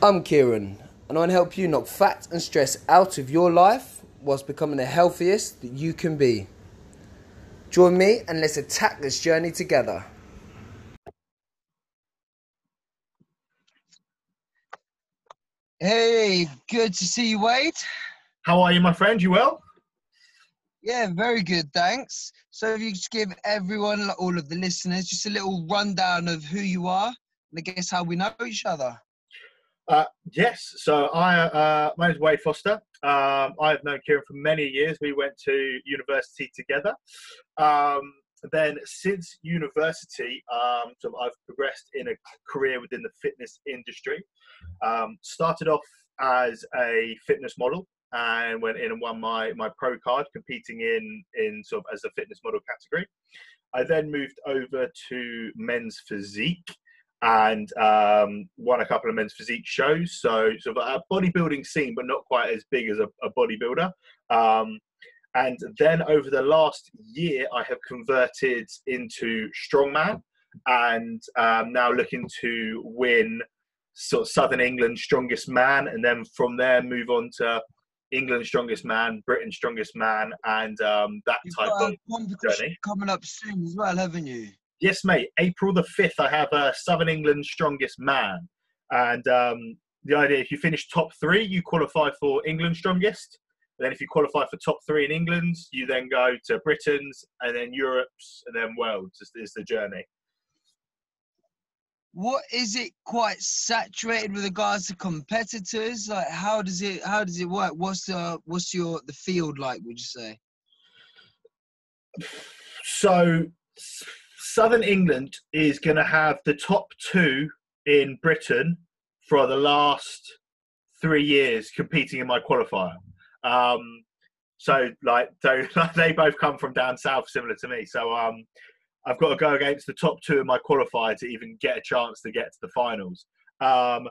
I'm Kieran, and I want to help you knock fat and stress out of your life whilst becoming the healthiest that you can be. Join me and let's attack this journey together. Hey, good to see you, Wade. How are you, my friend? You well? Yeah, very good, thanks. So, if you just give everyone, all of the listeners, just a little rundown of who you are and I guess how we know each other. Uh, yes. So, I uh, my name's Wade Foster. Um, I've known Kieran for many years. We went to university together. Um, then, since university, um, so I've progressed in a career within the fitness industry. Um, started off as a fitness model and went in and won my my pro card competing in in sort of as a fitness model category i then moved over to men's physique and um, won a couple of men's physique shows so sort of a bodybuilding scene but not quite as big as a, a bodybuilder um, and then over the last year i have converted into strongman and um, now looking to win sort of southern england strongest man and then from there move on to England's strongest man, Britain's strongest man, and um, that You've type got of a journey. coming up soon as well, haven't you? Yes, mate. April the fifth, I have uh, Southern England's strongest man, and um, the idea if you finish top three, you qualify for England's strongest. And then if you qualify for top three in England, you then go to Britain's, and then Europe's, and then world's is, is the journey. What is it quite saturated with regards to competitors? Like, how does it how does it work? What's the what's your the field like? Would you say? So, Southern England is going to have the top two in Britain for the last three years competing in my qualifier. Um, so, like, so they both come from down south, similar to me. So, um, I've got to go against the top two in my qualifier to even get a chance to get to the finals. Um,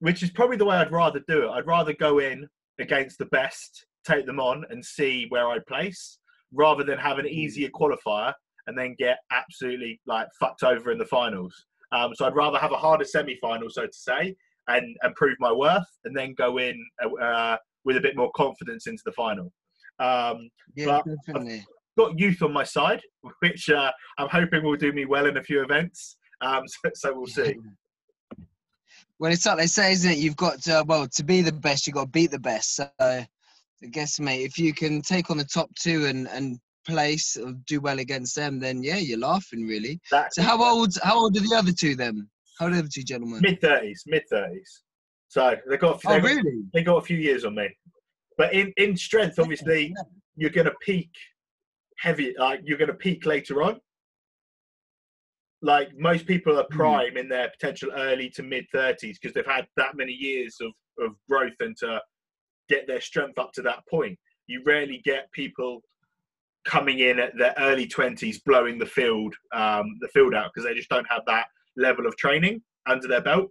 which is probably the way I'd rather do it. I'd rather go in against the best, take them on, and see where I place, rather than have an easier qualifier and then get absolutely like fucked over in the finals. Um, so I'd rather have a harder semi-final, so to say, and and prove my worth, and then go in uh, with a bit more confidence into the final. Um, Yeah, definitely. got youth on my side, which uh, I'm hoping will do me well in a few events. Um, so, so we'll see. Well, it's like they say, isn't it? You've got to, well to be the best, you've got to beat the best. So, I guess, mate, if you can take on the top two and and place or do well against them, then yeah, you're laughing really. That's So, how old how old are the other two then? How old are the two gentlemen? mid thirties, mid thirties. So they got Oh, they got, really? they got a few years on me, but in in strength, obviously, you're going to peak heavy. Like you're going to peak later on. Like most people are Hmm. prime in their potential early to mid thirties because they've had that many years of of growth and to get their strength up to that point. You rarely get people coming in at their early twenties blowing the field um, the field out because they just don't have that level of training under their belt.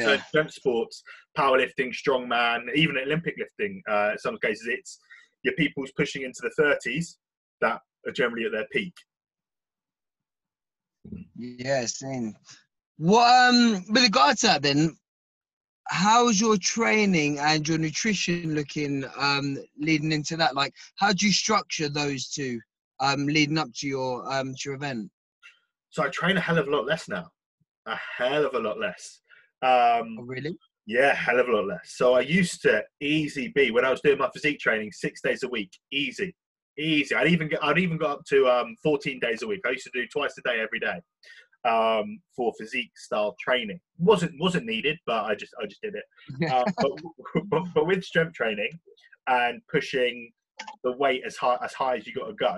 So Yeah. in strength sports, powerlifting, strongman, even Olympic lifting, uh, in some cases it's your people's pushing into the 30s that are generally at their peak. Yeah, same. What um with regard to that then, how's your training and your nutrition looking um leading into that? Like how do you structure those two um leading up to your um to your event? So I train a hell of a lot less now. A hell of a lot less. Oh, Um, really? yeah, hell of a lot less. So I used to easy be when I was doing my physique training six days a week, easy, easy. I'd even get, I'd even got up to um, 14 days a week. I used to do twice a day every day um, for physique style training. wasn't wasn't needed, but I just I just did it. Uh, but, but, but with strength training and pushing the weight as high as high as you got to go,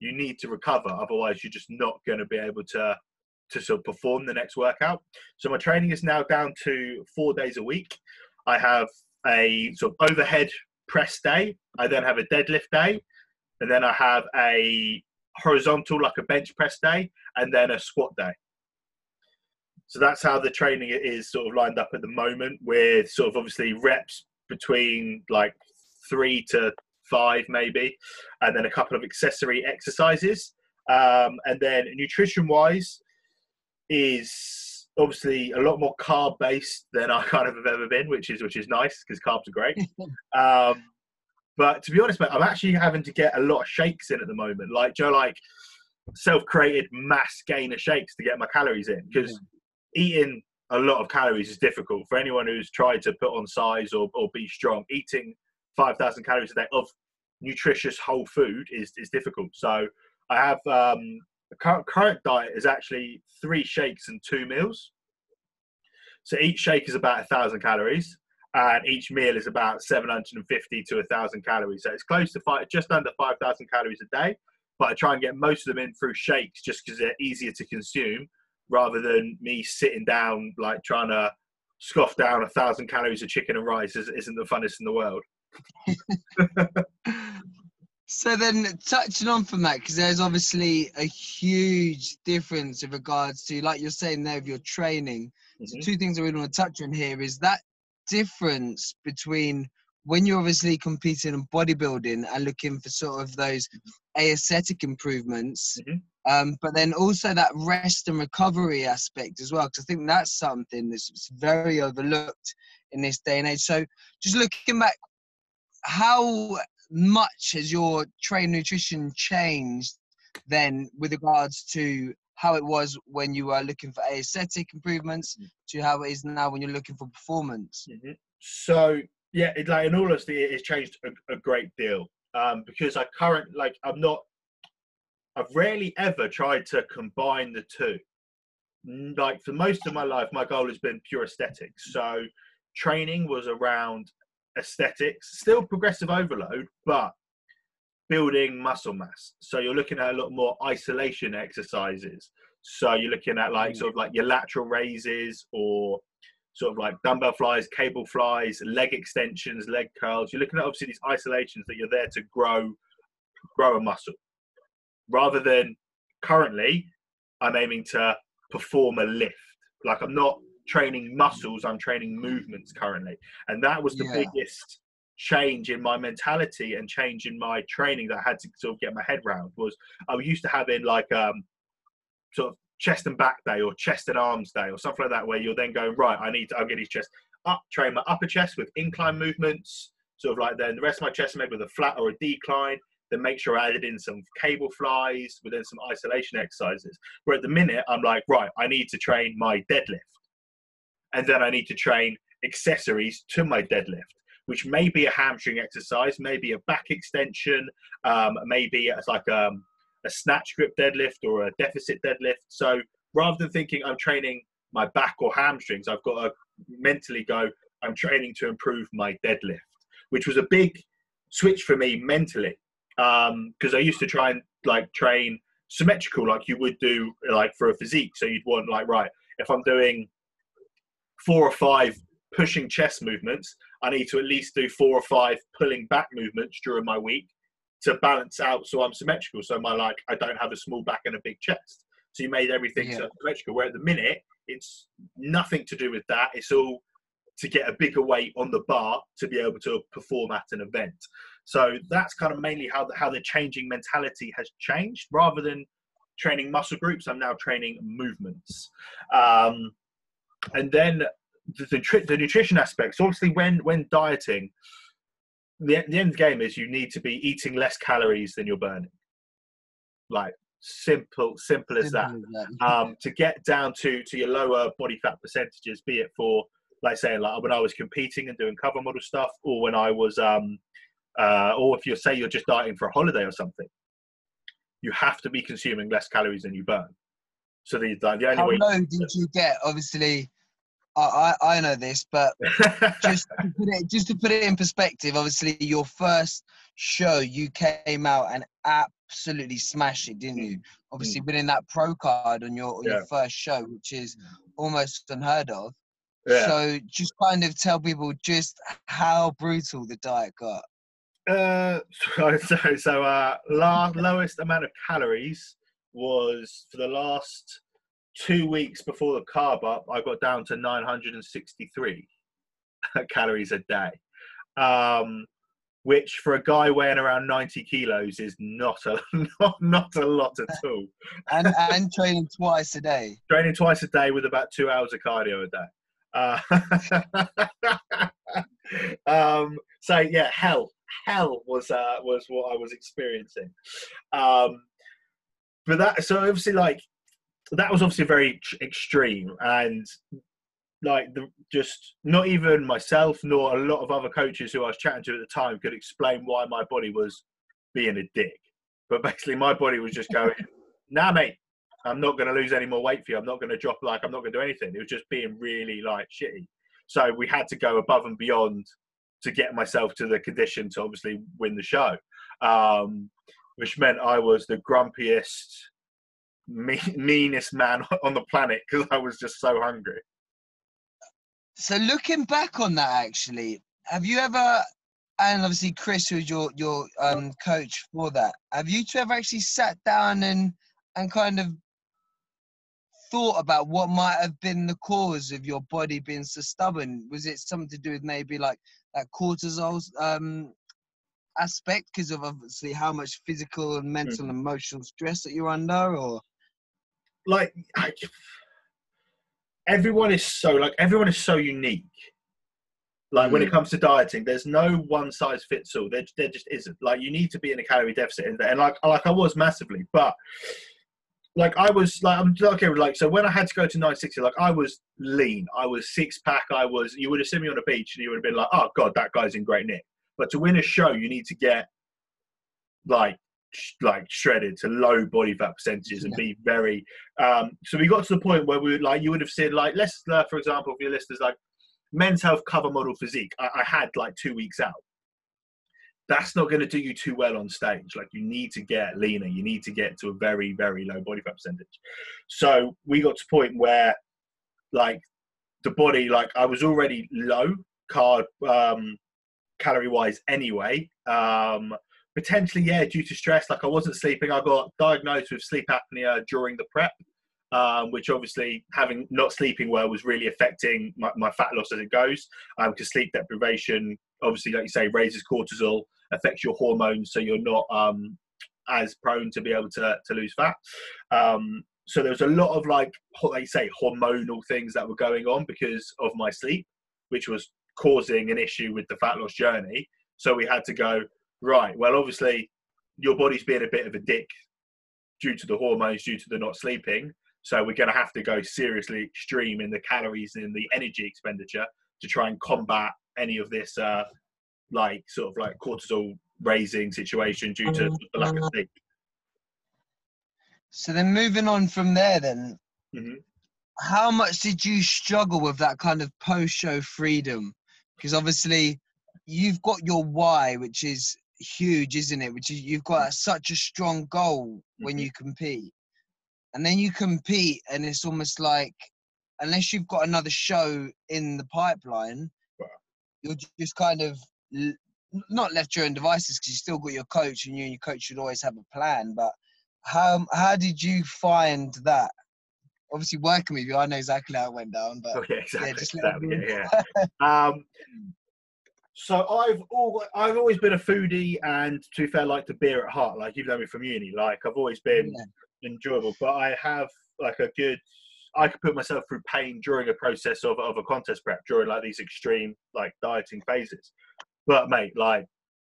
you need to recover. Otherwise, you're just not going to be able to to sort of perform the next workout. So my training is now down to four days a week. I have a sort of overhead press day. I then have a deadlift day, and then I have a horizontal like a bench press day, and then a squat day. So that's how the training is sort of lined up at the moment, with sort of obviously reps between like three to five maybe, and then a couple of accessory exercises. Um, and then nutrition wise, is obviously a lot more carb based than I kind of have ever been, which is which is nice because carbs are great. um, but to be honest, mate, I'm actually having to get a lot of shakes in at the moment. Like Joe, like self-created mass gainer shakes to get my calories in because yeah. eating a lot of calories is difficult for anyone who's tried to put on size or, or be strong. Eating 5,000 calories a day of nutritious whole food is, is difficult. So I have um, current, current diet is actually three shakes and two meals. So each shake is about a thousand calories, and each meal is about 750 to a thousand calories. So it's close to five, just under 5,000 calories a day. But I try and get most of them in through shakes just because they're easier to consume rather than me sitting down like trying to scoff down a thousand calories of chicken and rice isn't the funnest in the world. so then touching on from that because there's obviously a huge difference in regards to like you're saying there of your training mm-hmm. so two things i really want to touch on here is that difference between when you're obviously competing in bodybuilding and looking for sort of those aesthetic improvements mm-hmm. Um, but then also that rest and recovery aspect as well, because I think that's something that's very overlooked in this day and age. So just looking back, how much has your train nutrition changed then with regards to how it was when you were looking for aesthetic improvements mm-hmm. to how it is now when you're looking for performance? Mm-hmm. So yeah, it, like in all honesty, it's changed a, a great deal um, because I current like I'm not I've rarely ever tried to combine the two. Like for most of my life, my goal has been pure aesthetics. So training was around aesthetics, still progressive overload, but building muscle mass. So you're looking at a lot more isolation exercises. So you're looking at like sort of like your lateral raises or sort of like dumbbell flies, cable flies, leg extensions, leg curls. You're looking at obviously these isolations that you're there to grow grow a muscle rather than currently I'm aiming to perform a lift. Like I'm not training muscles, I'm training movements currently. And that was the yeah. biggest change in my mentality and change in my training that I had to sort of get my head round was I was used to having like um sort of chest and back day or chest and arms day or something like that where you're then going, right, I need to I'll get his chest up, train my upper chest with incline movements, sort of like then the rest of my chest maybe with a flat or a decline, then make sure I added in some cable flies, within some isolation exercises. Where at the minute, I'm like, right, I need to train my deadlift. And then I need to train accessories to my deadlift, which may be a hamstring exercise, maybe a back extension, um, maybe it's like um, a snatch grip deadlift or a deficit deadlift. So rather than thinking I'm training my back or hamstrings, I've got to mentally go, I'm training to improve my deadlift, which was a big switch for me mentally because um, I used to try and like train symmetrical like you would do like for a physique. So you'd want like right if I'm doing four or five pushing chest movements, I need to at least do four or five pulling back movements during my week to balance out so I'm symmetrical. So my like I don't have a small back and a big chest. So you made everything yeah. symmetrical. Where at the minute it's nothing to do with that. It's all to get a bigger weight on the bar to be able to perform at an event. So that's kind of mainly how the, how the changing mentality has changed. Rather than training muscle groups, I'm now training movements. Um, and then the, the, the nutrition aspects. Obviously, when when dieting, the, the end game is you need to be eating less calories than you're burning. Like simple simple as that um, to get down to to your lower body fat percentages be it for like saying like when i was competing and doing cover model stuff or when i was um uh, or if you say you're just dieting for a holiday or something, you have to be consuming less calories than you burn. So the, the only How way. low did you get? Obviously, I, I, I know this, but just to put it just to put it in perspective, obviously your first show you came out and absolutely smashed it, didn't you? Obviously, mm. winning that pro card on your on yeah. your first show, which is almost unheard of. Yeah. So just kind of tell people just how brutal the diet got. Uh, so so, so uh, last, lowest amount of calories was for the last two weeks before the carb up. I got down to 963 calories a day. Um, which for a guy weighing around 90 kilos is not a not, not a lot at all. and and training twice a day. Training twice a day with about two hours of cardio a day. Uh, um, so yeah, hell, hell was uh, was what I was experiencing. Um, but that so obviously like that was obviously very extreme and like the just not even myself nor a lot of other coaches who I was chatting to at the time could explain why my body was being a dick. But basically, my body was just going, "Nah, mate, I'm not going to lose any more weight for you. I'm not going to drop like I'm not going to do anything." It was just being really like shitty. So we had to go above and beyond to get myself to the condition to obviously win the show, um, which meant I was the grumpiest, meanest man on the planet because I was just so hungry. So looking back on that, actually, have you ever, and obviously Chris, who's your your um, coach for that, have you two ever actually sat down and and kind of thought about what might have been the cause of your body being so stubborn? Was it something to do with maybe like that cortisol um, aspect because of obviously how much physical and mental mm. and emotional stress that you're under, or like I, everyone is so like everyone is so unique. Like mm when it mm. comes to dieting, there's no one size fits all. There, there just isn't. Like you need to be in a calorie deficit in there, and like like I was massively, but like I was like I'm okay like so when I had to go to 960, like I was lean, I was six pack, I was. You would have seen me on a beach, and you would have been like, oh god, that guy's in great nick. But to win a show, you need to get like like shredded to low body fat percentages and be very um so we got to the point where we would like you would have said like let's uh, for example for your listeners like men's health cover model physique I, I had like two weeks out. That's not going to do you too well on stage. Like you need to get leaner. You need to get to a very very low body fat percentage. So we got to point where like the body like i was already low carb um calorie wise anyway um potentially, yeah, due to stress. Like I wasn't sleeping. I got diagnosed with sleep apnea during the prep, um, which obviously having not sleeping well was really affecting my, my fat loss as it goes. Because um, sleep deprivation, obviously, like you say, raises cortisol, affects your hormones, so you're not um, as prone to be able to to lose fat. Um, so there was a lot of like, like you say, hormonal things that were going on because of my sleep, which was causing an issue with the fat loss journey. So we had to go, Right. Well, obviously, your body's being a bit of a dick due to the hormones, due to the not sleeping. So we're going to have to go seriously extreme in the calories and the energy expenditure to try and combat any of this, uh, like sort of like cortisol raising situation due to the lack of sleep. So then, moving on from there, then, mm-hmm. how much did you struggle with that kind of post-show freedom? Because obviously, you've got your why, which is huge, isn't it? Which is you've got such a strong goal when mm-hmm. you compete, and then you compete, and it's almost like unless you've got another show in the pipeline, you're just kind of not left your own devices because you still got your coach, and you and your coach should always have a plan. But how how did you find that? Obviously, working with you, I know exactly how it went down. But oh, yeah, exactly. Yeah, just exactly. yeah, yeah. um, so I've always, I've always been a foodie, and to be fair, like the beer at heart. Like you've known me from uni. Like I've always been yeah. enjoyable, but I have like a good. I could put myself through pain during a process of, of a contest prep during like these extreme like dieting phases. But mate, like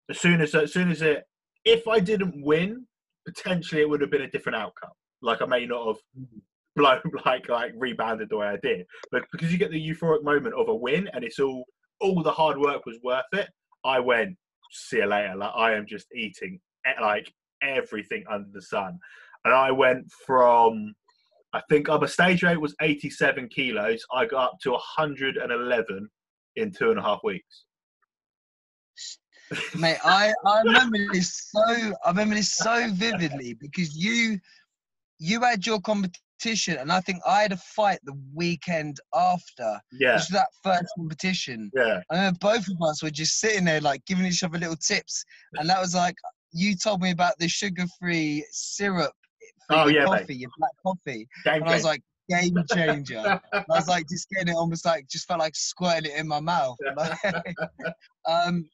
as soon as as soon as it, if I didn't win, potentially it would have been a different outcome. Like I may not have mm-hmm. blown like like rebounded the way I did, but because you get the euphoric moment of a win and it's all all the hard work was worth it. I went, see you later. Like I am just eating eh, like everything under the sun, and I went from I think my stage weight was 87 kilos. I got up to 111 in two and a half weeks. Mate, I, I remember this so I remember this so vividly because you you had your competition competition, and I think I had a fight the weekend after. Yeah. Which was that first competition. Yeah. I remember both of us were just sitting there, like giving each other little tips, and that was like you told me about the sugar-free syrup. For oh your yeah, coffee, mate. your black coffee. Game and I was like, game changer. I was like, just getting it almost like, just felt like squirting it in my mouth. um,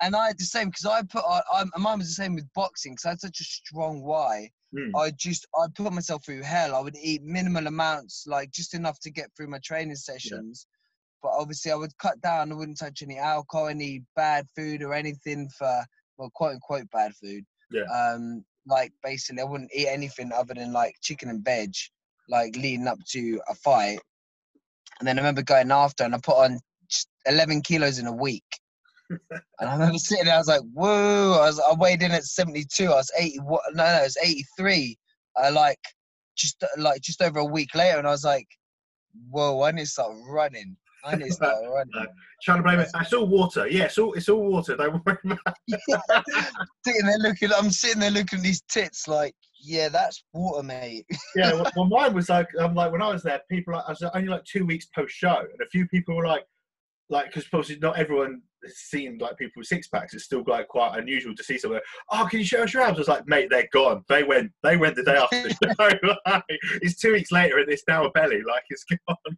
and I had the same because I put I, I, mine was the same with boxing because I had such a strong why. Mm. I just I put myself through hell. I would eat minimal amounts, like just enough to get through my training sessions. But obviously, I would cut down. I wouldn't touch any alcohol, any bad food, or anything for well, quote unquote bad food. Yeah. Um, like basically, I wouldn't eat anything other than like chicken and veg, like leading up to a fight. And then I remember going after, and I put on 11 kilos in a week. And I remember sitting there, I was like, whoa, I, was, I weighed in at 72. I was 80, no, no, it was 83. I like, just like, just over a week later, and I was like, whoa, I need to start running. I need to start running. No. Trying to blame it. It's all water. Yeah, it's all, it's all water. Don't worry about sitting there looking, I'm sitting there looking at these tits like, yeah, that's water, mate. yeah, well, well, mine was like, I'm like when I was there, people like, I was only like two weeks post show, and a few people were like, like because obviously not everyone seen like people with six packs. It's still like quite unusual to see someone. Oh, can you show us your abs? I was like, mate, they're gone. They went. They went the day after the show. like, it's two weeks later, and it's now a belly. Like it's gone.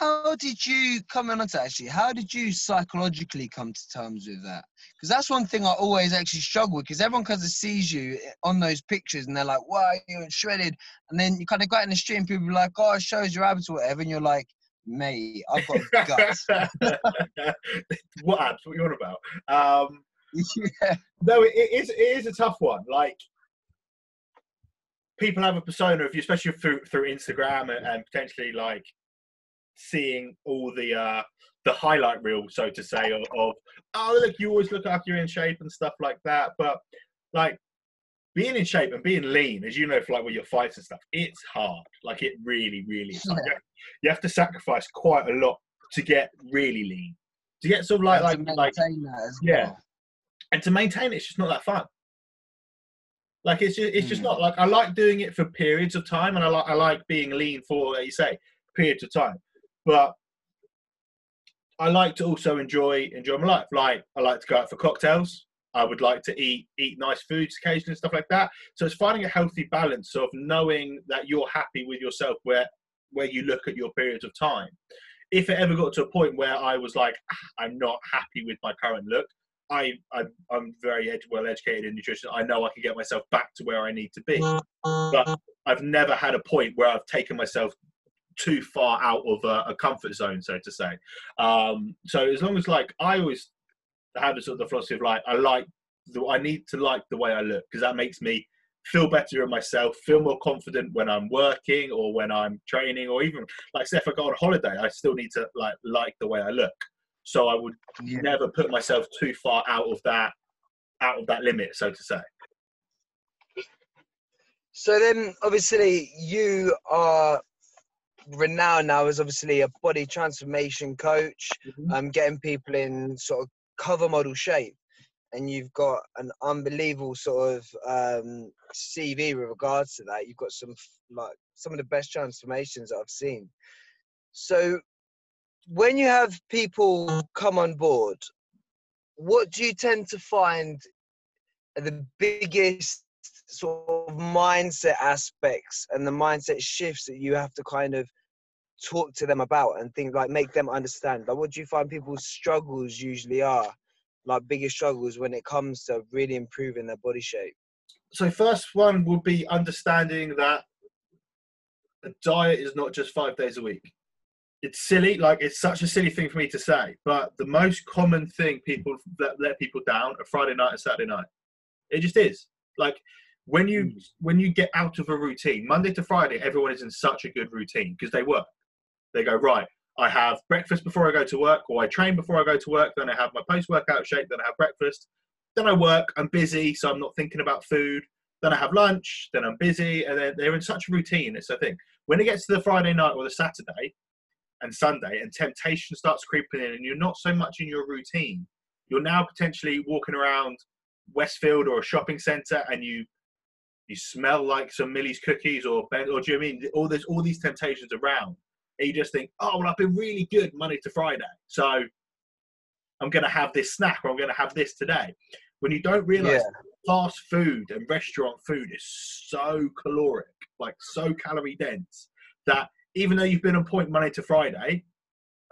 How did you come on to actually? How did you psychologically come to terms with that? Because that's one thing I always actually struggle with. Because everyone kind of sees you on those pictures and they're like, "Wow, you're shredded," and then you kind of go out in the street and people are like, "Oh, it shows your abs or whatever," and you're like, "Mate, I've got guts." what abs? What you on about? Um, yeah. no, it, it is. It is a tough one. Like people have a persona of you, especially through through Instagram and, and potentially like seeing all the uh the highlight reel, so to say, of, of oh look, you always look like you're in shape and stuff like that. But like being in shape and being lean, as you know, for like with your fights and stuff, it's hard. Like it really, really is. Like, Yeah. you have to sacrifice quite a lot to get really lean. To get sort of like like like that as yeah. well. and to maintain it, it's just not that fun. Like it's just it's just Mm. not like I like doing it for periods of time, and I like I like being lean for like you say periods of time, but I like to also enjoy enjoy my life. Like I like to go out for cocktails. I would like to eat eat nice foods occasionally and stuff like that. So it's finding a healthy balance of knowing that you're happy with yourself where where you look at your periods of time. If it ever got to a point where I was like, "Ah, I'm not happy with my current look, I, I I'm very ed- well educated in nutrition. I know I can get myself back to where I need to be. But I've never had a point where I've taken myself too far out of a, a comfort zone, so to say. Um, so as long as like I always have a sort of the philosophy of like I like the I need to like the way I look because that makes me feel better in myself, feel more confident when I'm working or when I'm training or even like say if I go on holiday, I still need to like like the way I look. So I would Yeah. never put myself too far out of that out of that limit, so to say. So then, obviously, you are renowned now as obviously a body transformation coach, um, getting people in sort of cover model shape, and you've got an unbelievable sort of um, CV with regards to that. You've got some like some of the best transformations I've seen. So, when you have people come on board, what do you tend to find the biggest sort of mindset aspects and the mindset shifts that you have to kind of talk to them about and think like make them understand like what do you find people's struggles usually are like biggest struggles when it comes to really improving their body shape So first one would be understanding that a diet is not just five days a week. It's silly, like it's such a silly thing for me to say, but the most common thing people that let people down are Friday night and Saturday night. It just is. Like when you hmm. when you get out of a routine, Monday to Friday, everyone is in such a good routine because they work. They go right. I have breakfast before I go to work, or I train before I go to work. Then I have my post workout shake. Then I have breakfast. Then I work. I'm busy, so I'm not thinking about food. Then I have lunch. Then I'm busy, and then they're in such a routine. It's a thing. When it gets to the Friday night or the Saturday and Sunday, and temptation starts creeping in, and you're not so much in your routine, you're now potentially walking around Westfield or a shopping centre, and you you smell like some Millie's cookies or Ben, or do you mean all there's all these temptations around, you just think, oh well, I've been really good Monday to Friday, so I'm going to have this snack or I'm going to have this today. When you don't realise fast food and restaurant food is so caloric, like so calorie dense, that even though you've been on point Monday to Friday,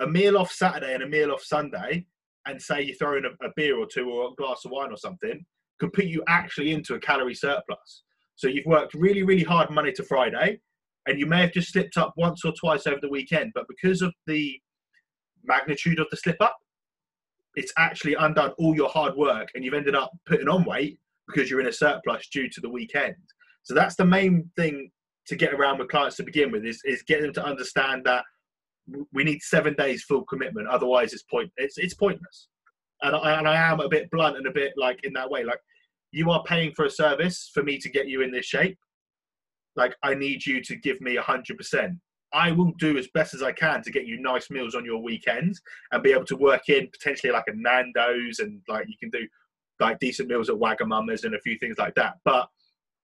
a meal off Saturday and a meal off Sunday and say you throw in a, a beer or two or a glass of wine or something could put you actually into a calorie surplus. So you've worked really, really hard Monday to Friday, and you may have just slipped up once or twice over the weekend, but because of the magnitude of the slip up, it's actually undone all your hard work, and you've ended up putting on weight because you're in a surplus due to the weekend. So that's the main thing to get around with clients to begin with is, is get them to understand that we need seven days full commitment. Otherwise, it's point it's it's pointless. And I, and I am a bit blunt and a bit like in that way. Like you are paying for a service for me to get you in this shape. Like I need you to give me a hundred percent. I will do as best as I can to get you nice meals on your weekends and be able to work in potentially like a Nando's and like you can do like decent meals at Wagamama's and a few things like that. But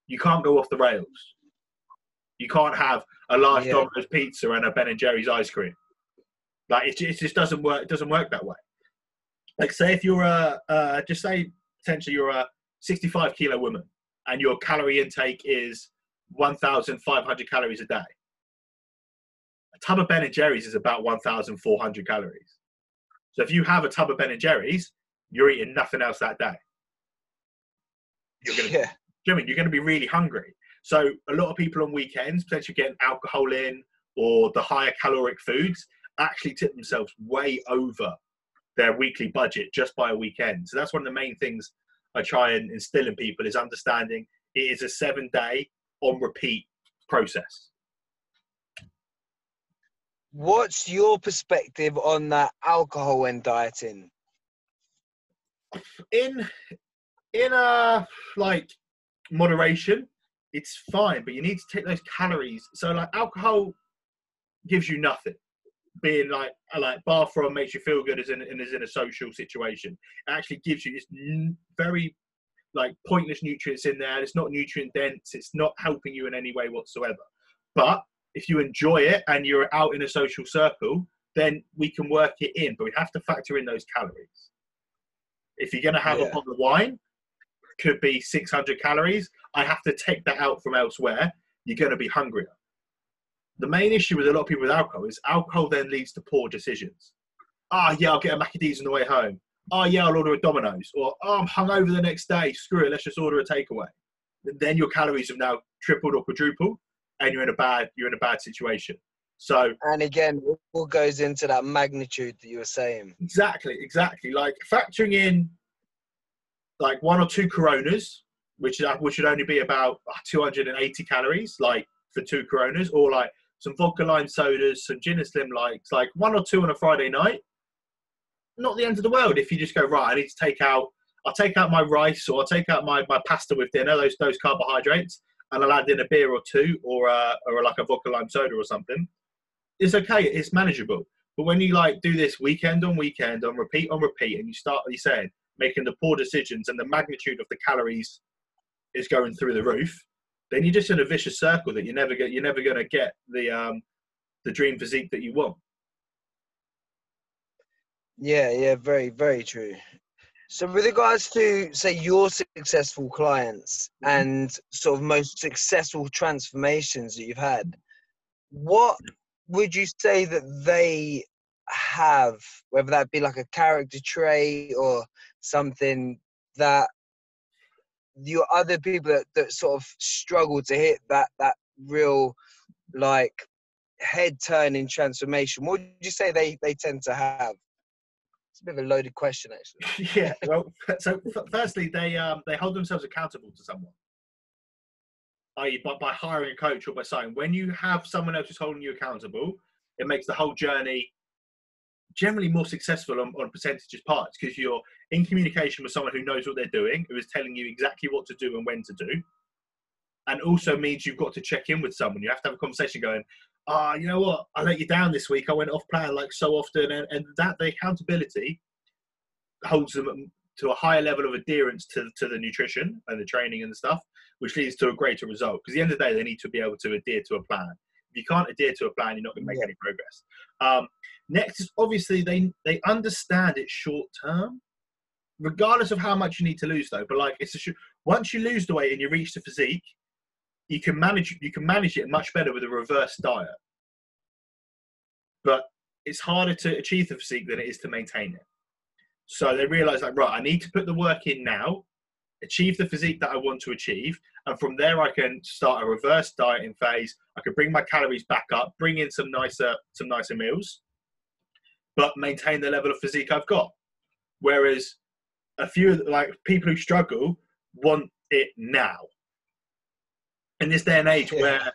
you can't go off the rails. You can't have a large yeah. Domino's pizza and a Ben and Jerry's ice cream. Like it, it just doesn't work. It doesn't work that way. Like say if you're a uh, just say potentially you're a 65 kilo woman and your calorie intake is 1,500 calories a day. A tub of Ben and Jerry's is about 1,400 calories. So if you have a tub of Ben and Jerry's, you're eating nothing else that day. You're gonna, yeah. you know I mean? You're going to be really hungry. So a lot of people on weekends, potentially getting alcohol in or the higher caloric foods, actually tip themselves way over their weekly budget just by a weekend. So that's one of the main things I try and instill in people is understanding it is a seven day on repeat process. What's your perspective on that alcohol and dieting? In in a like moderation, it's fine, but you need to take those calories. So like alcohol gives you nothing. Being like like bathroom makes you feel good as in and is in a social situation. It actually gives you this very like pointless nutrients in there. It's not nutrient dense. It's not helping you in any way whatsoever. But if you enjoy it and you're out in a social circle, then we can work it in. But we have to factor in those calories. If you're going to have yeah. a bottle of wine, could be 600 calories. I have to take that out from elsewhere. You're going to be hungrier. The main issue with a lot of people with alcohol is alcohol then leads to poor decisions. Ah, oh, yeah, I'll get a Maccy D's on the way home. Oh, yeah, I'll order a Domino's. Or, oh, I'm hungover the next day. Screw it, let's just order a takeaway. Then your calories have now tripled or quadrupled, and you're in a bad you're in a bad situation. So and again, all goes into that magnitude that you were saying. Exactly, exactly. Like factoring in like one or two Coronas, which uh, which should only be about 280 calories, like for two Coronas, or like some vodka lime sodas, some gin and slim likes, like one or two on a Friday night. Not the end of the world if you just go right. I need to take out. I'll take out my rice or I'll take out my, my pasta with dinner, those those carbohydrates, and I'll add in a beer or two or uh, or like a vodka lime soda or something. It's okay. It's manageable. But when you like do this weekend on weekend on repeat on repeat, and you start, you said, making the poor decisions and the magnitude of the calories is going through the roof, then you're just in a vicious circle that you never get. You're never going to get the um, the dream physique that you want. Yeah, yeah, very, very true. So, with regards to say your successful clients and sort of most successful transformations that you've had, what would you say that they have, whether that be like a character trait or something that your other people that, that sort of struggle to hit that that real like head turning transformation what would you say they they tend to have it's a bit of a loaded question actually yeah well so firstly they um they hold themselves accountable to someone i.e. By, by hiring a coach or by saying when you have someone else who's holding you accountable it makes the whole journey generally more successful on, on percentages parts because you're in communication with someone who knows what they're doing, who is telling you exactly what to do and when to do. And also means you've got to check in with someone. You have to have a conversation going, ah, you know what? I let you down this week. I went off plan like so often. And, and that the accountability holds them to a higher level of adherence to, to the nutrition and the training and the stuff, which leads to a greater result. Because at the end of the day, they need to be able to adhere to a plan. If you can't adhere to a plan, you're not going to make yeah. any progress. Um, next is obviously they they understand it's short term, regardless of how much you need to lose though. But like it's a sh- once you lose the weight and you reach the physique, you can manage you can manage it much better with a reverse diet. But it's harder to achieve the physique than it is to maintain it. So they realize like, right, I need to put the work in now, achieve the physique that I want to achieve, and from there I can start a reverse dieting phase. I can bring my calories back up, bring in some nicer some nicer meals, but maintain the level of physique I've got. Whereas a few like people who struggle want it now. In this day and age Yeah. where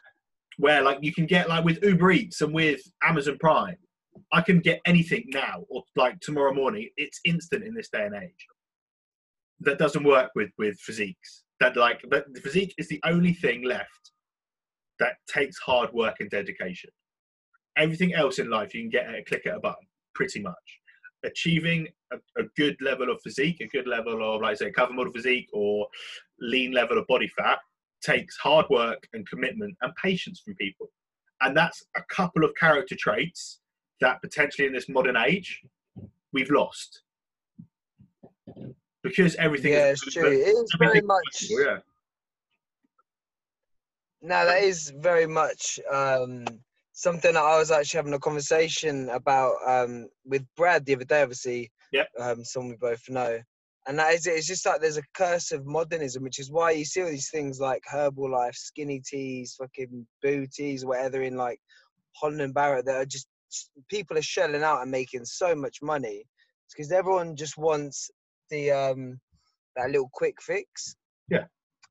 where like you can get like with Uber Eats and with Amazon Prime, I can get anything now or like tomorrow morning. It's instant in this day and age. That doesn't work with with physiques. That like that the physique is the only thing left that takes hard work and dedication. Everything else in life you can get at a click at a button, pretty much. Achieving a, a good level of physique, a good level of like say cover model physique or lean level of body fat takes hard work and commitment and patience from people. And that's a couple of character traits that potentially in this modern age we've lost. Because everything Yeah, is it's true. It is very much. yeah. No, that is very much um, something that I was actually having a conversation about um, with Brad the other day. Obviously, Yep. um, someone we both know, and that is it. It's just like there's a curse of modernism, which is why you see all these things like Herbalife, skinny teas, fucking booties, whatever in like Holland and Barrett that are just people are shelling out and making so much money. It's because everyone just wants the um, that little quick fix. Yeah,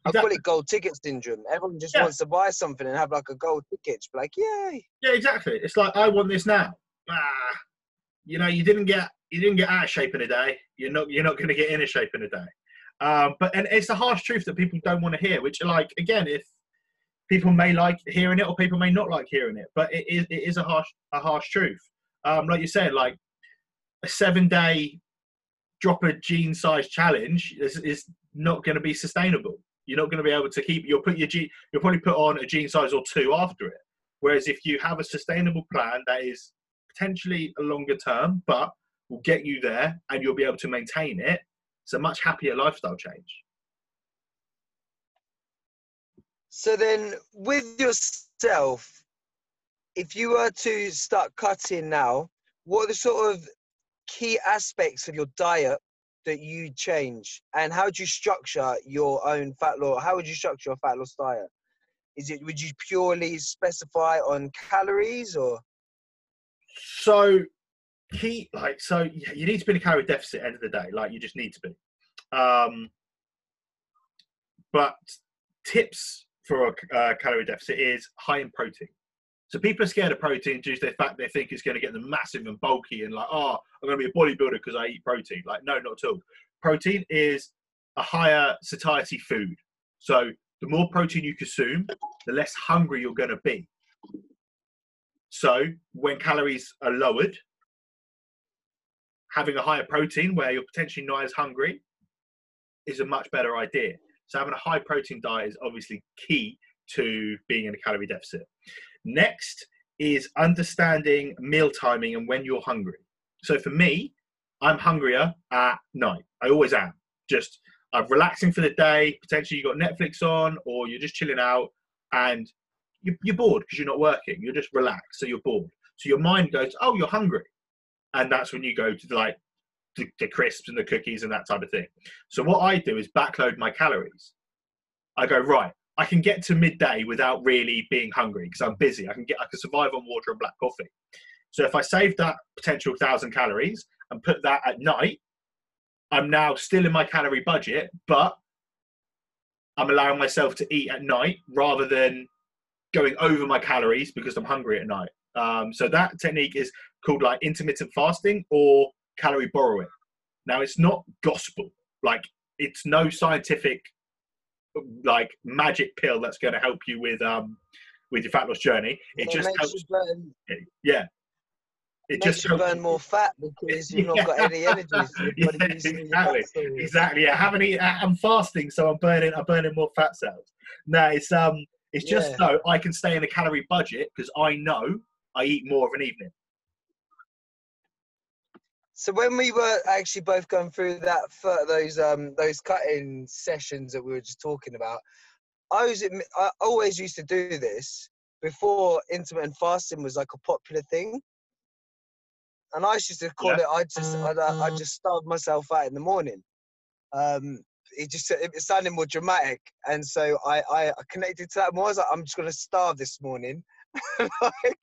I call it gold ticket syndrome. Everyone just Yeah. wants to buy something and have like a gold ticket. Like, yay! Yeah, exactly. It's like I want this now. Ah, you know, you didn't get you didn't get out of shape in a day. You're not you're not going to get in a shape in a day. Um, but and it's a harsh truth that people don't want to hear. Which, like, again, if people may like hearing it or people may not like hearing it, but it is it is a harsh a harsh truth. Um, like you said, like a seven day drop a gene size challenge is, is not going to be sustainable. You're not going to be able to keep. You'll put your gene. You'll probably put on a gene size or two after it. Whereas if you have a sustainable plan that is potentially a longer term, but will get you there and you'll be able to maintain it, it's a much happier lifestyle change. So then, with yourself, if you were to start cutting now, what are the sort of key aspects of your diet that you change, and how do you structure your own fat loss? How would you structure your fat loss diet? Is it would you purely specify on calories or? So key like so you need to be in a calorie deficit end of the day. Like you just need to be. Um, but tips for a uh, calorie deficit is high in protein. So people are scared of protein due to the fact they think it's going to get them massive and bulky and like, oh, I'm going to be a bodybuilder because I eat protein. Like, no, not at all. Protein is a higher satiety food. So the more protein you consume, the less hungry you're going to be. So when calories are lowered, having a higher protein where you're potentially not as hungry is a much better idea. So having a high protein diet is obviously key to being in a calorie deficit. Next is understanding meal timing and when you're hungry. So for me, I'm hungrier at night. I always am. Just I'm relaxing for the day. Potentially you got Netflix on, or you're just chilling out, and you- you're bored because you're not working. You're just relaxed, so you're bored. So your mind goes, "Oh, you're hungry," and that's when you go to like the, the crisps and the cookies and that type of thing. So what I do is backload my calories. I go right. I can get to midday without really being hungry because I'm busy. I can get I can survive on water and black coffee. So if I save that potential thousand calories and put that at night, I'm now still in my calorie budget, but I'm allowing myself to eat at night rather than going over my calories because I'm hungry at night. Um, so that technique is called like intermittent fasting or calorie borrowing. Now it's not gospel, like it's no scientific like magic pill that's going to help you with um with your fat loss journey. It It just helps. burn, Yeah, it makes just you burn more fat because you've not got any energy. So Yeah, exactly. exactly. Yeah, I haven't eaten. I'm fasting, so I'm burning. I'm burning more fat cells. No, it's um, it's just Yeah. so I can stay in a calorie budget because I know I eat more of an evening. So when we were actually both going through that those um those cutting sessions that we were just talking about, I was I always used to do this before intermittent fasting was like a popular thing. and I used to call Yeah. it. I just I, I just starved myself out in the morning. Um, it just it sounded more dramatic, and so I I connected to that more. I was like, I'm just gonna starve this morning, like,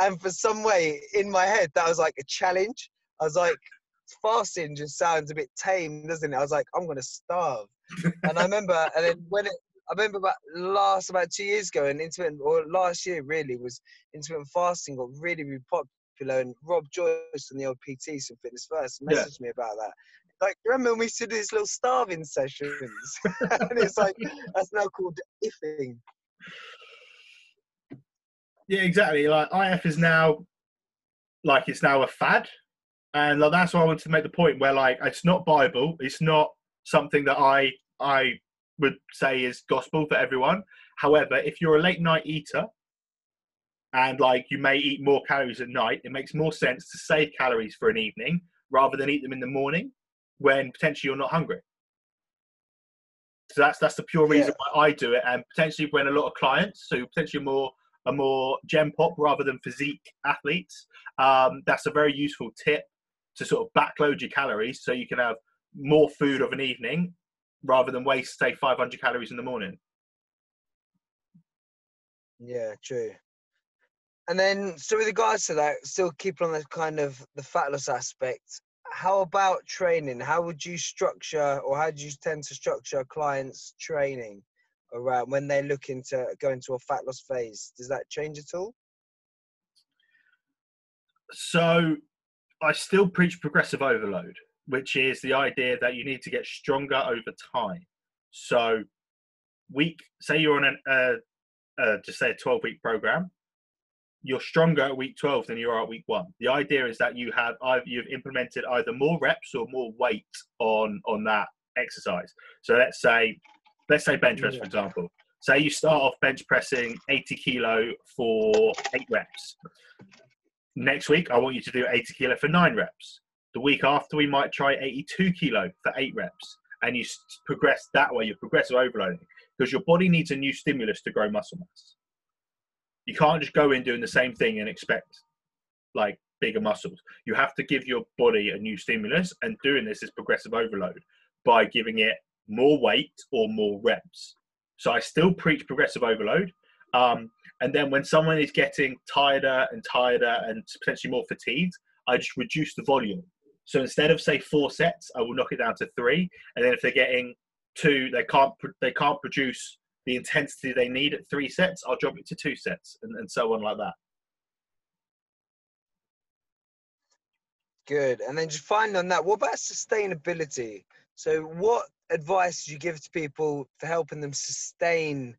and for some way in my head that was like a challenge. I was like, fasting just sounds a bit tame, doesn't it? I was like, I'm gonna starve, and I remember, and then when it. I remember about last about two years ago, and intermittent or last year really was intermittent fasting got really really popular, and Rob Joyce from the old PT, some Fitness First, Yeah. messaged me about that. Like, remember when we used to do these little starving sessions? and it's like, that's now called ifing. Yeah, exactly. Like IF is now like it's now a fad, and like, that's why I wanted to make the point where like it's not Bible, it's not something that I I would say is gospel for everyone. However, if you're a late night eater and like you may eat more calories at night, it makes more sense to save calories for an evening rather than eat them in the morning when potentially you're not hungry. So that's that's the pure reason why I do it, and potentially when a lot of clients, so potentially more a more gen pop rather than physique athletes, um, that's a very useful tip to sort of backload your calories so you can have more food of an evening rather than waste say 500 calories in the morning. Yeah, true. And then, so with regards to that, still keeping on the kind of the fat loss aspect, how about training? How would you structure, or how do you tend to structure client's training around when they're looking to go into a fat loss phase? Does that change at all? So I still preach progressive overload, which is the idea that you need to get stronger over time. So week, say you're on an, uh, uh, just say a 12 week program, you're stronger at week 12 than you are at week one. The idea is that you have either you've implemented either more reps or more weight on on that exercise. So let's say let's say bench press for example. Say you start off bench pressing 80 kilo for eight reps. Next week, I want you to do 80 kilo for nine reps. The week after, we might try 82 kilo for eight reps, and you progress that way. You're progressive overloading because your body needs a new stimulus to grow muscle mass. You can't just go in doing the same thing and expect like bigger muscles. You have to give your body a new stimulus, and doing this is progressive overload by giving it more weight or more reps. So I still preach progressive overload. Um, and then when someone is getting tireder and tireder and potentially more fatigued, I just reduce the volume. So instead of say four sets, I will knock it down to three. And then if they're getting two, they can't they can't produce the intensity they need at three sets. I'll drop it to two sets, and, and so on like that. Good. And then just finally on that, what about sustainability? So, what advice you give to people for helping them sustain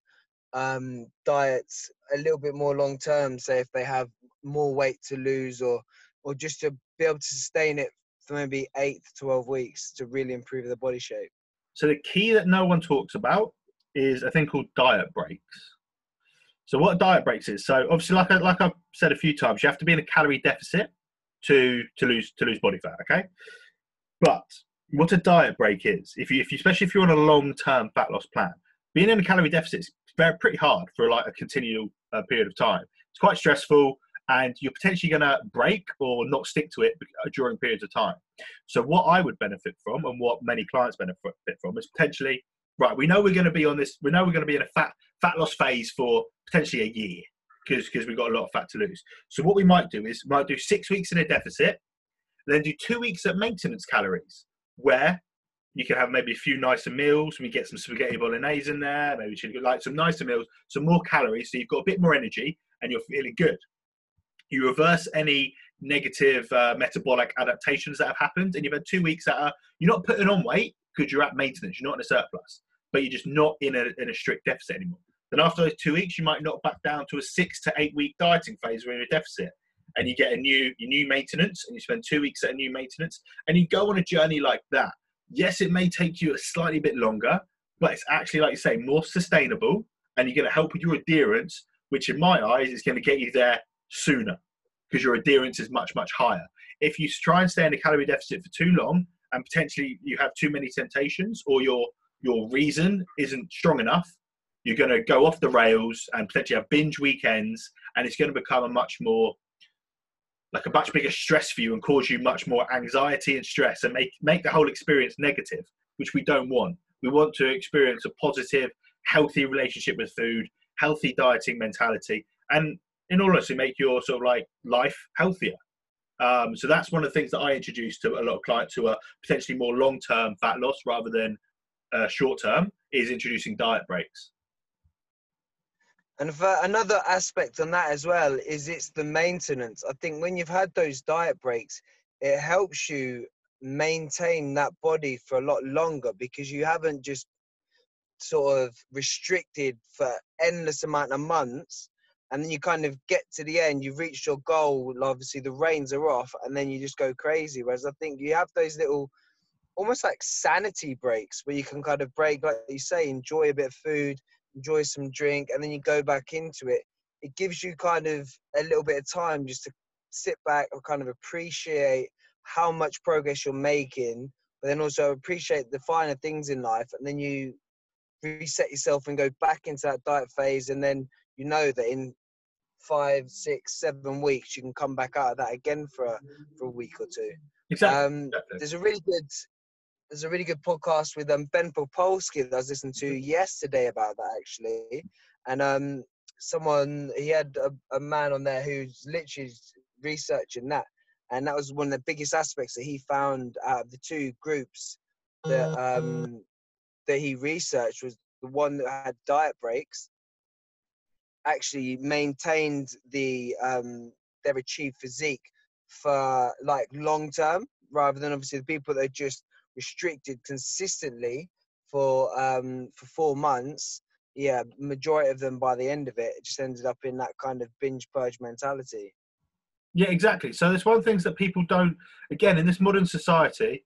um, diets a little bit more long term? Say if they have more weight to lose, or or just to be able to sustain it for maybe eight to twelve weeks to really improve their body shape. So the key that no one talks about is a thing called diet breaks. So what diet breaks is so obviously like I, like I've said a few times, you have to be in a calorie deficit to to lose to lose body fat. Okay, but what a diet break is, if you if you especially if you're on a long term fat loss plan, being in a calorie deficit is very pretty hard for like a continual uh, period of time. It's quite stressful, and you're potentially going to break or not stick to it uh, during periods of time. So what I would benefit from, and what many clients benefit from, is potentially right. We know we're going to be on this. We know we're going to be in a fat fat loss phase for potentially a year because because we've got a lot of fat to lose. So what we might do is might do six weeks in a deficit, then do two weeks at maintenance calories, where you can have maybe a few nicer meals. We get some spaghetti bolognese in there, maybe chicken, like some nicer meals, some more calories, so you've got a bit more energy and you're feeling good. You reverse any negative uh, metabolic adaptations that have happened, and you've had two weeks that are you're not putting on weight because you're at maintenance, you're not in a surplus, but you're just not in a in a strict deficit anymore. Then after those two weeks, you might knock back down to a six to eight week dieting phase where you're in a deficit, and you get a new your new maintenance, and you spend two weeks at a new maintenance, and you go on a journey like that. Yes, it may take you a slightly bit longer, but it's actually like you say more sustainable, and you're going to help with your adherence, which in my eyes is going to get you there sooner because your adherence is much much higher. If you try and stay in a calorie deficit for too long, and potentially you have too many temptations, or your your reason isn't strong enough, you're going to go off the rails and potentially have binge weekends, and it's going to become a much more like a much bigger stress for you and cause you much more anxiety and stress and make make the whole experience negative, which we don't want. We want to experience a positive, healthy relationship with food, healthy dieting mentality, and in all honesty, make your sort of like life healthier. Um, so that's one of the things that I introduce to a lot of clients who are potentially more long-term fat loss rather than uh, short-term is introducing diet breaks. And for another aspect on that as well is it's the maintenance. I think when you've had those diet breaks, it helps you maintain that body for a lot longer because you haven't just sort of restricted for endless amount of months and then you kind of get to the end you've reached your goal obviously the reins are off and then you just go crazy whereas i think you have those little almost like sanity breaks where you can kind of break like you say enjoy a bit of food enjoy some drink and then you go back into it it gives you kind of a little bit of time just to sit back or kind of appreciate how much progress you're making but then also appreciate the finer things in life and then you reset yourself and go back into that diet phase and then you know that in five six seven weeks you can come back out of that again for a, for a week or two Exactly. um, exactly. there's a really good there's a really good podcast with um, Ben Pakulski that I was listening to yesterday about that actually, and um, someone he had a, a man on there who's literally researching that, and that was one of the biggest aspects that he found out of the two groups that um, that he researched was the one that had diet breaks actually maintained the um, their achieved physique for like long term rather than obviously the people that just restricted consistently for um, for four months. Yeah, majority of them by the end of it, just ended up in that kind of binge purge mentality. Yeah, exactly. So there's one things that people don't. Again, in this modern society,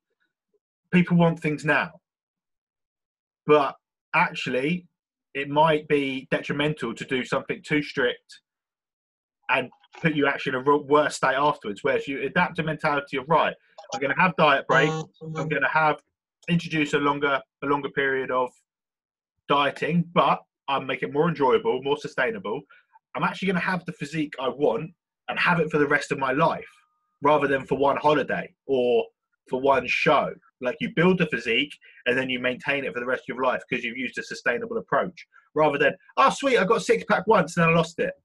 people want things now, but actually, it might be detrimental to do something too strict and put you actually in a worse state afterwards. Whereas you adapt a mentality of right, I'm going to have diet breaks. I'm mm-hmm. going to have introduce a longer a longer period of dieting, but I'm make it more enjoyable, more sustainable. I'm actually going to have the physique I want and have it for the rest of my life, rather than for one holiday or for one show. Like you build the physique and then you maintain it for the rest of your life because you've used a sustainable approach, rather than oh sweet, I got six pack once and then I lost it.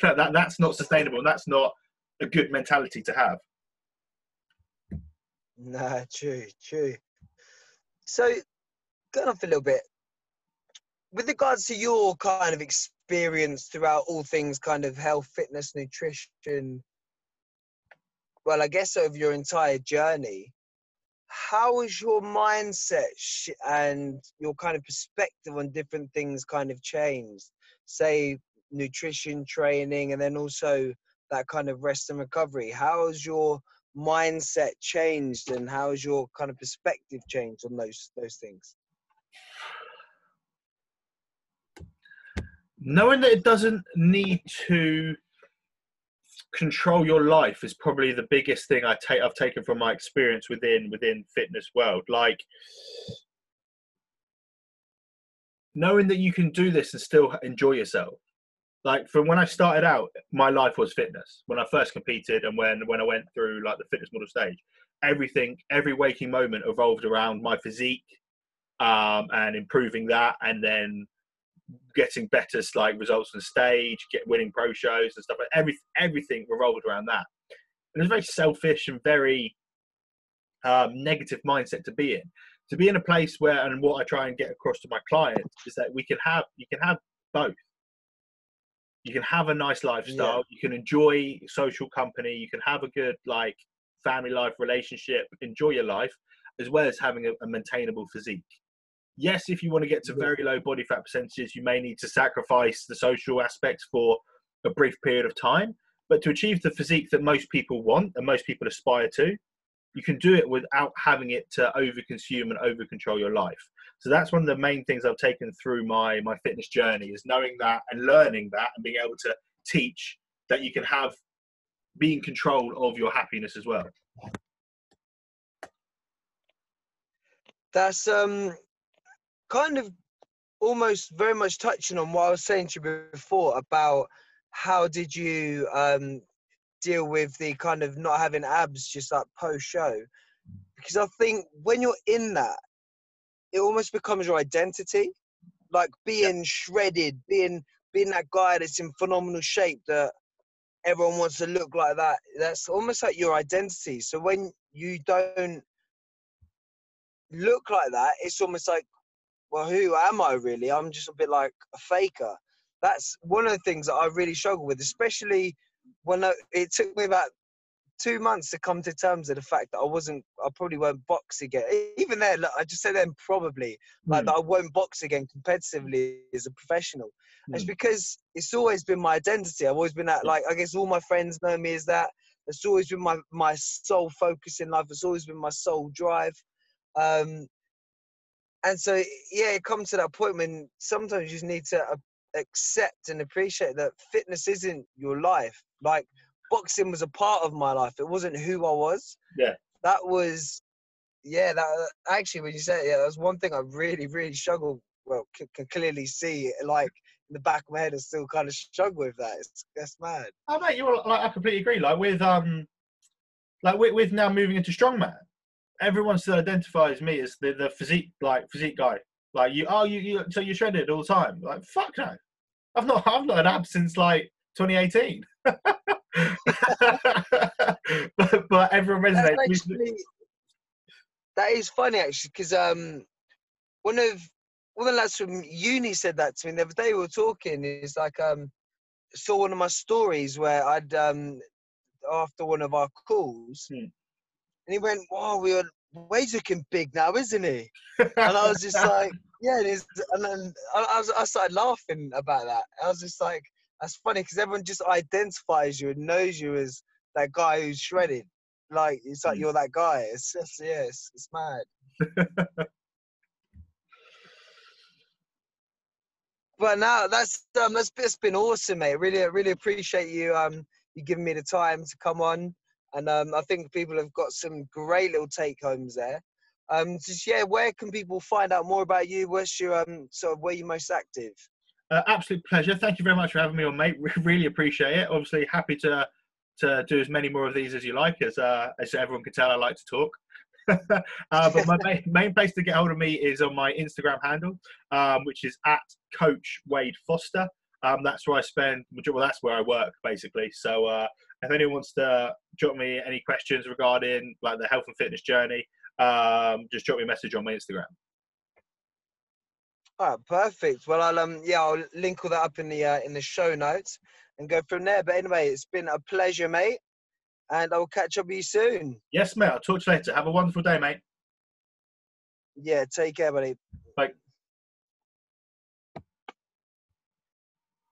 That, that that's not sustainable. That's not a good mentality to have. Nah, true, true. So, going off a little bit, with regards to your kind of experience throughout all things kind of health, fitness, nutrition, well, I guess over your entire journey, how has your mindset sh- and your kind of perspective on different things kind of changed? Say, nutrition training, and then also that kind of rest and recovery. How has your mindset changed and how has your kind of perspective changed on those those things? Knowing that it doesn't need to control your life is probably the biggest thing I take I've taken from my experience within within fitness world. Like knowing that you can do this and still enjoy yourself like from when I started out, my life was fitness. When I first competed and when when I went through like the fitness model stage, everything, every waking moment evolved around my physique um, and improving that, and then getting better like results on stage, get winning pro shows and stuff. Like every everything revolved around that. And it was very selfish and very um, negative mindset to be in. To be in a place where, and what I try and get across to my clients is that we can have, you can have both you can have a nice lifestyle yeah. you can enjoy social company you can have a good like family life relationship enjoy your life as well as having a, a maintainable physique. Yes if you want to get to very low body fat percentages you may need to sacrifice the social aspects for a brief period of time but to achieve the physique that most people want and most people aspire to you can do it without having it to over consume and over control your life so that's one of the main things I've taken through my my fitness journey is knowing that and learning that and being able to teach that you can have be in control of your happiness as well. That's um kind of almost very much touching on what I was saying to you before about how did you um deal with the kind of not having abs just like post show because I think when you're in that, it almost becomes your identity. Like being yeah. shredded, being being that guy that's in phenomenal shape that everyone wants to look like that. That's almost like your identity. So when you don't look like that, it's almost like, well, who am I really? I'm just a bit like a faker. That's one of the things that I really struggle with, especially when I, it took me about two months to come to terms with the fact that I wasn't, I probably won't box again. Even then, look, I just said then probably, like mm. that I won't box again competitively as a professional. Mm. It's because it's always been my identity. I've always been that, like, I guess all my friends know me as that. It's always been my, my sole focus in life. It's always been my sole drive. Um, and so, yeah, it comes to that point when sometimes you just need to accept and appreciate that fitness isn't your life. Like, boxing was a part of my life. It wasn't who I was. Yeah. That was, yeah. That actually, when you said it, yeah, that was one thing I really, really struggled. Well, can, can clearly see like in the back of my head, I still kind of struggle with that. It's that's mad. Oh mate, you like I completely agree. Like with um, like with, with now moving into strongman, everyone still identifies me as the, the physique like physique guy. Like you, oh you, you so you're shredded all the time. Like fuck no, I've not I've not had abs since like 2018. but, but everyone resonates. Actually, that is funny actually, because um, one of one of the lads from uni said that to me the other day. We were talking. It's like um, saw one of my stories where I'd um, after one of our calls, hmm. and he went, "Wow, we are Wade's looking big now, isn't he?" and I was just like, "Yeah," and, and then I, I, was, I started laughing about that. I was just like, that's funny because everyone just identifies you and knows you as that guy who's shredded. Like it's like mm. you're that guy. It's just yeah, it's, it's mad. but now that's um that's, that's been awesome, mate. Really, really appreciate you um you giving me the time to come on, and um I think people have got some great little take homes there. Um, just yeah, where can people find out more about you? What's your um sort of where you most active? Uh, absolute pleasure. Thank you very much for having me on, mate. We really appreciate it. Obviously, happy to to do as many more of these as you like. As uh, as everyone can tell, I like to talk. uh, but my main, main, place to get hold of me is on my Instagram handle, um, which is at Coach Wade Foster. Um, that's where I spend. Well, that's where I work basically. So uh, if anyone wants to drop me any questions regarding like the health and fitness journey, um, just drop me a message on my Instagram. All right, perfect. Well, I'll um, yeah, I'll link all that up in the uh, in the show notes and go from there. But anyway, it's been a pleasure, mate, and I'll catch up with you soon. Yes, mate. I'll talk to you later. Have a wonderful day, mate. Yeah, take care, buddy. Bye.